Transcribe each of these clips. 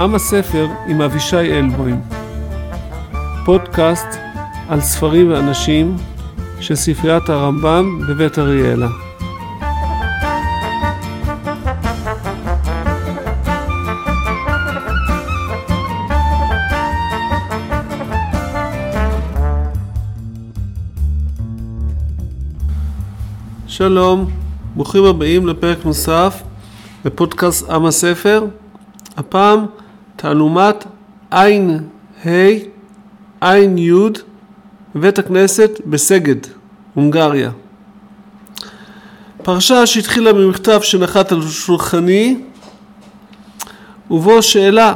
עם הספר עם אבישי אלבוים. פודקאסט על ספרים ואנשים של ספריית הרמב"ם בבית אריאלה. שלום, ברוכים הבאים לפרק נוסף בפודקאסט עם הספר. הפעם תעלומת עין ה' עין י' בבית הכנסת בסגד, הונגריה. פרשה שהתחילה במכתב שנחת על שולחני ובו שאלה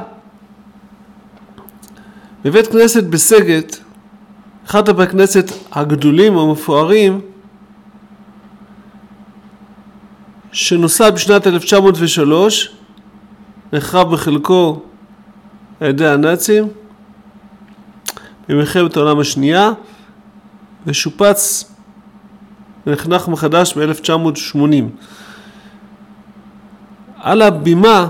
בבית כנסת בסגד, אחד הבית כנסת הגדולים המפוארים שנוסד בשנת 1903, נחרב בחלקו על ידי הנאצים במלחמת העולם השנייה ושופץ ונחנך מחדש ב-1980. על הבימה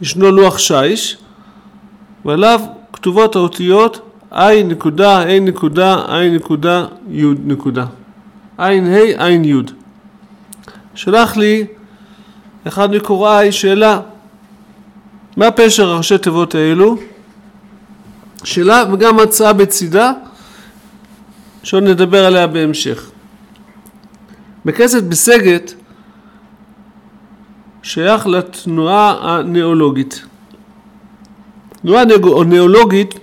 ישנו לוח שיש ועליו כתובות האותיות I נקודה, A נקודה, I נקודה, Y נקודה. עין ה' עין י'. שלח לי אחד מקוראי שאלה, מה פשר ראשי תיבות האלו? שאלה וגם הצעה בצידה, שעוד נדבר עליה בהמשך. בכסת בסגת שייך לתנועה הנאולוגית. תנועה הנאולוגית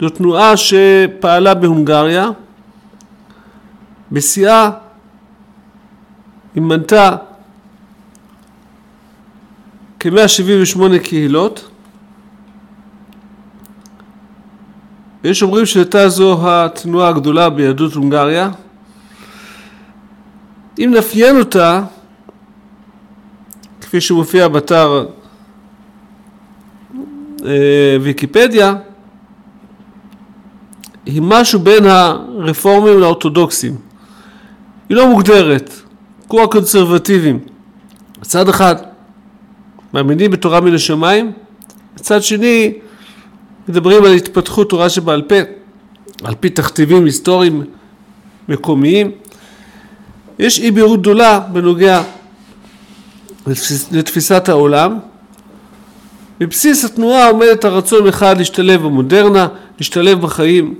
זו תנועה שפעלה בהונגריה בשיאה היא מנתה כ-178 קהילות. ויש אומרים שהייתה זו התנועה הגדולה ביהדות הונגריה. אם נאפיין אותה כפי שמופיע באתר אה, ויקיפדיה היא משהו בין הרפורמים לאורתודוקסים. היא לא מוגדרת, כמו הקונסרבטיבים. מצד אחד מאמינים בתורה מן השמיים, מצד שני מדברים על התפתחות תורה שבעל פה, על פי תכתיבים היסטוריים מקומיים. יש אי בהירות גדולה בנוגע לתפיסת העולם. בבסיס התנועה עומדת הרצון אחד להשתלב במודרנה, להשתלב בחיים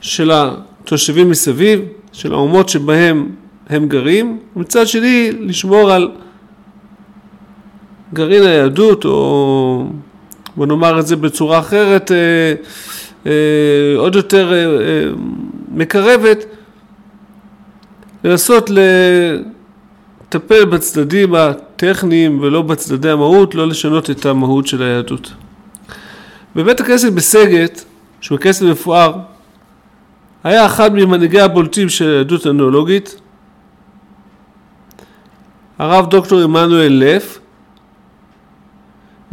של התושבים מסביב, של האומות שבהם הם גרים, ומצד שני לשמור על גרעין היהדות, או בוא נאמר את זה בצורה אחרת, אה, אה, עוד יותר אה, אה, מקרבת, לנסות לטפל בצדדים הטכניים ולא בצדדי המהות, לא לשנות את המהות של היהדות. בבית הכנסת בסגת, שהוא כנסת מפואר, היה אחד ממנהיגי הבולטים של היהדות הנאולוגית, הרב דוקטור עמנואל לף.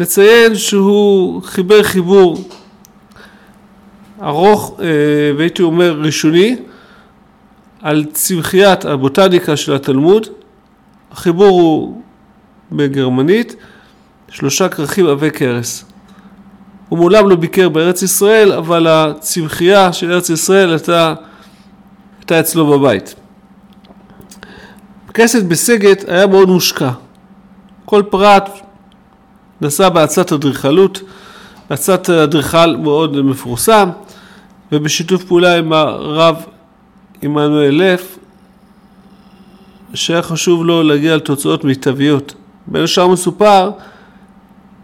נציין שהוא חיבר חיבור ארוך אה, והייתי אומר ראשוני על צמחיית הבוטניקה של התלמוד. החיבור הוא בגרמנית, שלושה כרכים עבי כרס. הוא מעולם לא ביקר בארץ ישראל, אבל הצמחייה של ארץ ישראל הייתה, הייתה אצלו בבית. כסת בסגת היה מאוד מושקע. כל פרט נסע בעצת אדריכלות, בעצת אדריכל מאוד מפורסם, ובשיתוף פעולה עם הרב עמנואל לף, שהיה חשוב לו להגיע לתוצאות מיטביות. בין השאר מסופר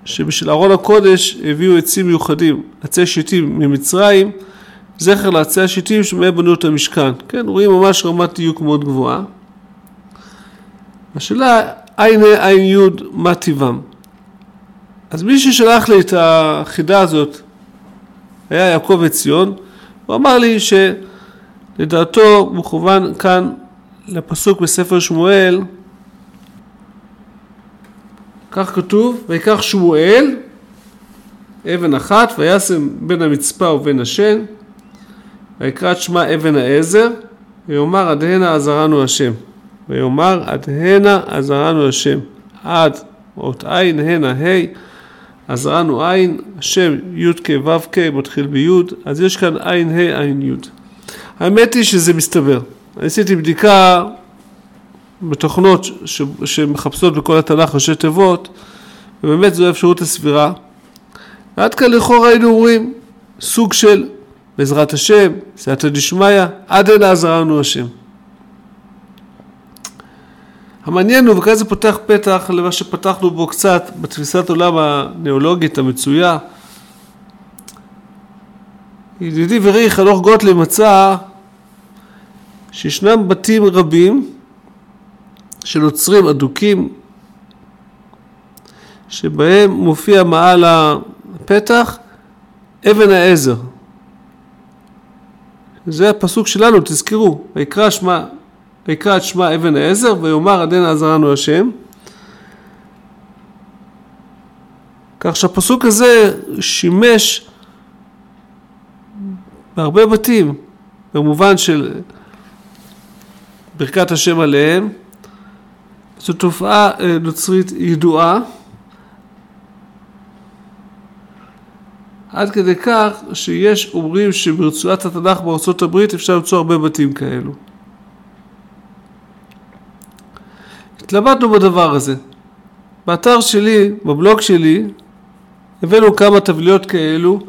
שבשביל ארון הקודש הביאו עצים מיוחדים, עצי שיטים ממצרים, זכר לעצי השיטים שמהם בנו את המשכן. כן, רואים ממש רמת דיוק מאוד גבוהה. השאלה, עין ה' עין י' מה טיבם? אז מי ששלח לי את החידה הזאת היה יעקב עציון, הוא אמר לי שלדעתו מכוון כאן לפסוק בספר שמואל כך כתוב, ויקח שמואל אבן אחת, וישם בין המצפה ובין השן, ויקרא את שמה אבן העזר, ויאמר עד הנה עזרנו השם. ויאמר עד הנה עזרנו השם. עד אות עין, הנה, ה', אז ראינו עין, השם י"ק ו"ק מתחיל בי', אז יש כאן עין ה' עין י'. האמת היא שזה מסתבר. עשיתי בדיקה בתוכנות ש... שמחפשות בכל התנ"ך ראשי תיבות, ובאמת זו האפשרות הסבירה. ועד כאן לכאורה היינו אומרים סוג של בעזרת השם, סייעתא דשמיא, עד הנה עזרנו השם. המעניין הוא, וכאן זה פותח פתח למה שפתחנו בו קצת בתפיסת עולם הניאולוגית המצויה. ידידי ורעי חנוך גוטליב מצא שישנם בתים רבים של עוצרים אדוקים שבהם מופיע מעל הפתח אבן העזר. זה הפסוק שלנו, תזכרו, ויקרא שמה ויקרא את שמע אבן העזר ויאמר עדנה עזרנו השם. כך שהפסוק הזה שימש בהרבה בתים, במובן של ברכת השם עליהם. זו תופעה אה, נוצרית ידועה, עד כדי כך שיש אומרים שברצועת התנ"ך בארצות הברית אפשר למצוא הרבה בתים כאלו. התלבטנו בדבר הזה. באתר שלי, בבלוג שלי, הבאנו כמה טבליות כאלו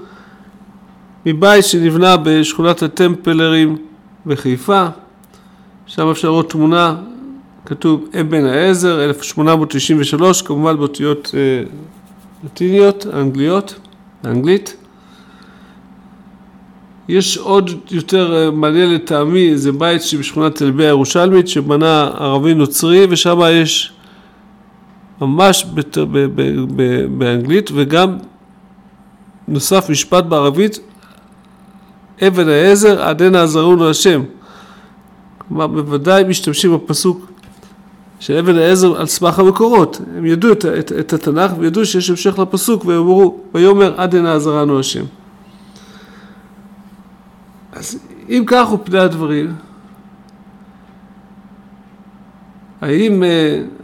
מבית שנבנה בשכונת הטמפלרים בחיפה, שם אפשר לראות תמונה, כתוב אבן העזר, 1893, כמובן באותיות אה, לטיניות, אנגליות, אנגלית. יש עוד יותר אה, מעניין לטעמי, זה בית שבשכונת תל אביב הירושלמית שבנה ערבי נוצרי ושם יש ממש בת, ב, ב, ב, באנגלית וגם נוסף משפט בערבית אבן העזר עדנה עזרונו השם. כלומר בוודאי משתמשים בפסוק של אבן העזר על סמך המקורות. הם ידעו את, את, את התנ"ך וידעו שיש המשך לפסוק והם אמרו ויאמר עדנה עזרנו השם. אז אם כך הוא פני הדברים, האם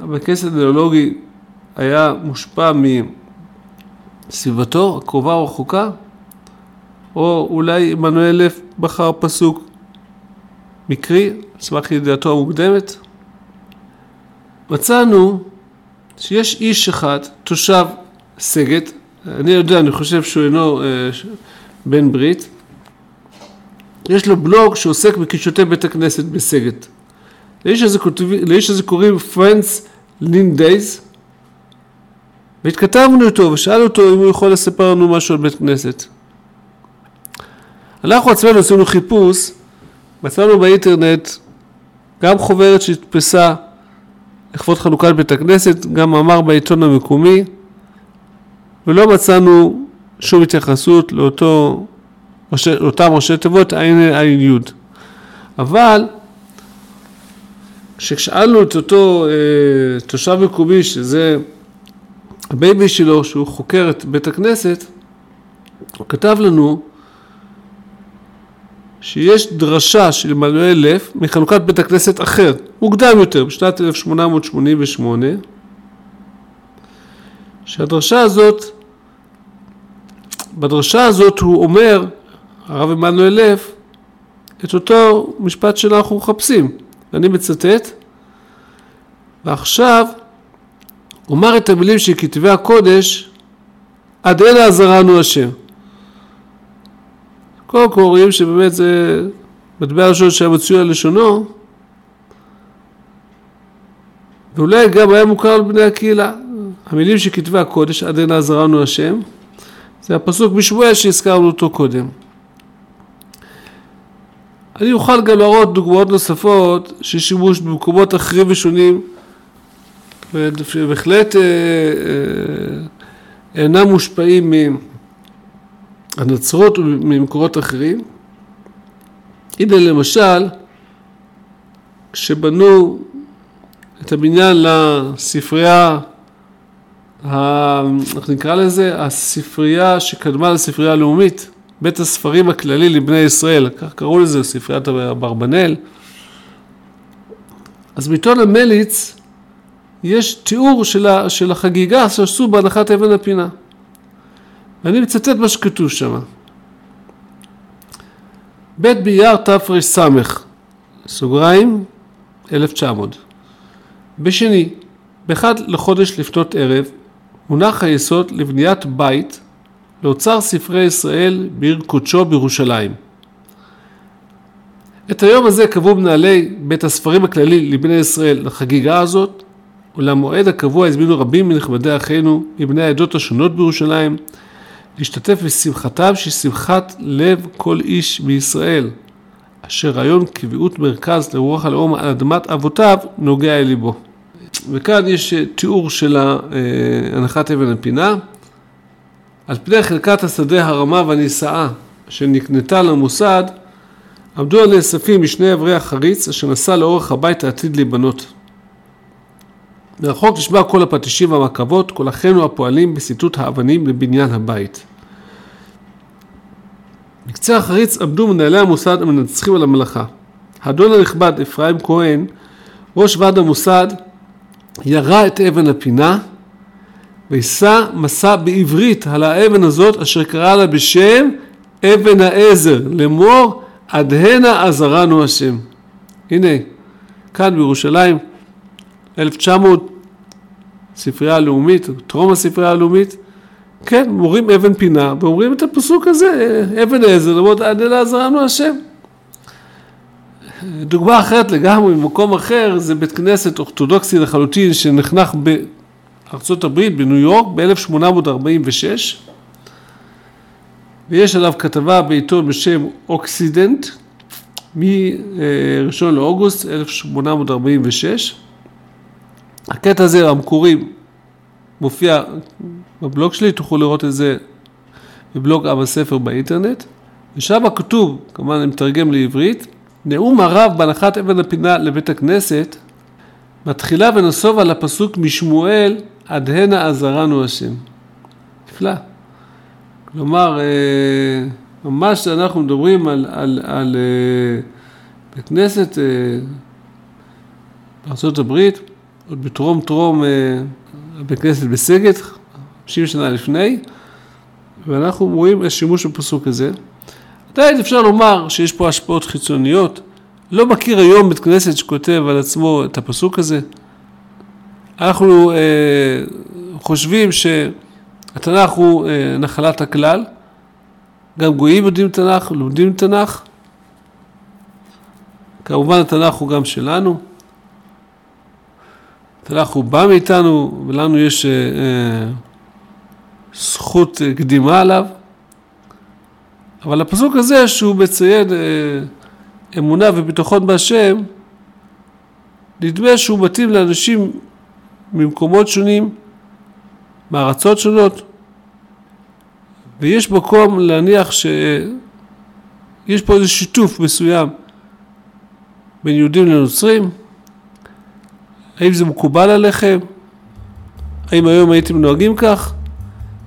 המקס האידיאולוגי היה מושפע מסביבתו הקרובה או רחוקה? או אולי עמנואל לב בחר פסוק מקרי, על סמך ידיעתו המוקדמת? מצאנו שיש איש אחד, תושב סגת, אני יודע, אני חושב שהוא אינו אה, בן ברית, יש לו בלוג שעוסק בקישוטי בית הכנסת בסגת. לאיש הזה, כותב, לאיש הזה קוראים Lin Days, והתכתבנו איתו ושאלנו אותו אם הוא יכול לספר לנו משהו על בית כנסת. אנחנו עצמנו עשינו חיפוש, מצאנו באינטרנט גם חוברת שהדפסה לכבוד חנוכת בית הכנסת, גם מאמר בעיתון המקומי, ולא מצאנו שום התייחסות לאותו אותם ראשי תיבות עין עין יוד. אבל כששאלנו את אותו אה, תושב מקומי שזה ה baby שלו שהוא חוקר את בית הכנסת, הוא כתב לנו שיש דרשה של עמנואל לב מחנוכת בית הכנסת אחר, מוקדם יותר, בשנת 1888, שהדרשה הזאת, בדרשה הזאת הוא אומר הרב עמנואל לב, את אותו משפט שאנחנו מחפשים. אני מצטט, ועכשיו אומר את המילים של כתבי הקודש, עד אלה עזרנו השם. קודם כל רואים שבאמת זה מטבע ראשון שהיה מצוי על לשונו, ואולי גם היה מוכר לבני הקהילה. המילים של כתבי הקודש, עד הנה עזרנו השם, זה הפסוק בשבועה שהזכרנו אותו קודם. אני אוכל גם להראות דוגמאות נוספות של שימוש במקומות אחרים ושונים ובהחלט אה, אה, אינם מושפעים מהנצרות וממקורות אחרים. הנה למשל, כשבנו את הבניין לספרייה, איך נקרא לזה? הספרייה שקדמה לספרייה הלאומית, בית הספרים הכללי לבני ישראל, כך קראו לזה, ספריית אברבנאל. אז בעיתון המליץ יש תיאור של, החגיגה שעשו בהנחת אבן הפינה. ואני מצטט מה שכתוב שם. ב' באייר תר"ס, סוגריים, 1900. בשני, באחד לחודש לפנות ערב, הונח היסוד לבניית בית לאוצר ספרי ישראל בעיר קודשו בירושלים. את היום הזה קבעו מנהלי בית הספרים הכללי לבני ישראל לחגיגה הזאת, ולמועד הקבוע הזמינו רבים מנכבדי אחינו מבני העדות השונות בירושלים להשתתף בשמחתם שהיא שמחת לב כל איש בישראל, אשר רעיון קביעות מרכז לרוח הלאום על אדמת אבותיו נוגע אל ליבו. וכאן יש תיאור של אה, הנחת אבן הפינה. על פני חלקת השדה הרמה והנישאה שנקנתה למוסד עמדו הנאספים משני אברי החריץ אשר נסע לאורך הבית העתיד להיבנות. מרחוק נשמע כל הפטישים והמקבות, כל אחינו הפועלים בסיטוט האבנים לבניין הבית. בקצה החריץ עמדו מנהלי המוסד המנצחים על המלאכה. האדון הנכבד אפרים כהן, ראש ועד המוסד, ירה את אבן הפינה וישא מסע בעברית על האבן הזאת אשר קרא לה בשם אבן העזר לאמור עד הנה עזרנו השם. הנה, כאן בירושלים, 1900, ספרייה הלאומית, טרום הספרייה הלאומית, כן, מורים אבן פינה ואומרים את הפסוק הזה, אבן העזר, למרות עד הנה עזרנו השם. דוגמה אחרת לגמרי, במקום אחר, זה בית כנסת אורתודוקסי לחלוטין שנחנך בארצות הברית, בניו יורק, ב-1846, ויש עליו כתבה בעיתון בשם אוקסידנט, מ-1 לאוגוסט 1846. הקטע הזה המקורי מופיע בבלוג שלי, תוכלו לראות את זה בבלוג עם הספר באינטרנט, ושם כתוב, כמובן אני מתרגם לעברית, נאום הרב בהנחת אבן הפינה לבית הכנסת, מתחילה ונסוב על הפסוק משמואל, עד הנה עזרנו השם. נפלא. כלומר, אה, ממש אנחנו מדברים על, על, על אה, בית כנסת אה, בארצות הברית, עוד בטרום טרום בית כנסת בסגת, 50 שנה לפני, ואנחנו רואים שימוש בפסוק הזה. עדיין אפשר לומר שיש פה השפעות חיצוניות. לא מכיר היום בית כנסת שכותב על עצמו את הפסוק הזה. אנחנו אה, חושבים שהתנ"ך הוא אה, נחלת הכלל. גם גויים יודעים תנ"ך, לומדים תנ"ך. כמובן התנ"ך הוא גם שלנו. התנ"ך הוא בא מאיתנו, ולנו יש אה, אה, זכות קדימה עליו. אבל הפסוק הזה שהוא מציין אה, אמונה וביטחון בהשם, נדמה שהוא מתאים לאנשים ממקומות שונים, מארצות שונות, ויש מקום להניח שיש פה איזה שיתוף מסוים בין יהודים לנוצרים. האם זה מקובל עליכם? האם היום הייתם נוהגים כך?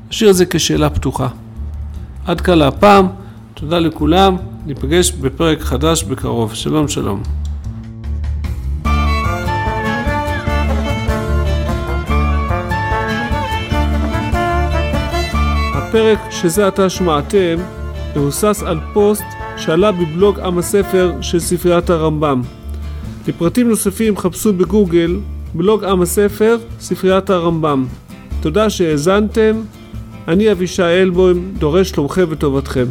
נשאיר את זה כשאלה פתוחה. עד כאן להפעם. תודה לכולם, ניפגש בפרק חדש בקרוב. שלום שלום. הפרק שזה עתה שמעתם מבוסס על פוסט שעלה בבלוג עם הספר של ספריית הרמב"ם. לפרטים נוספים חפשו בגוגל בלוג עם הספר ספריית הרמב"ם. תודה שהאזנתם, אני אבישי אלבוים, דורש שלומכם וטובתכם.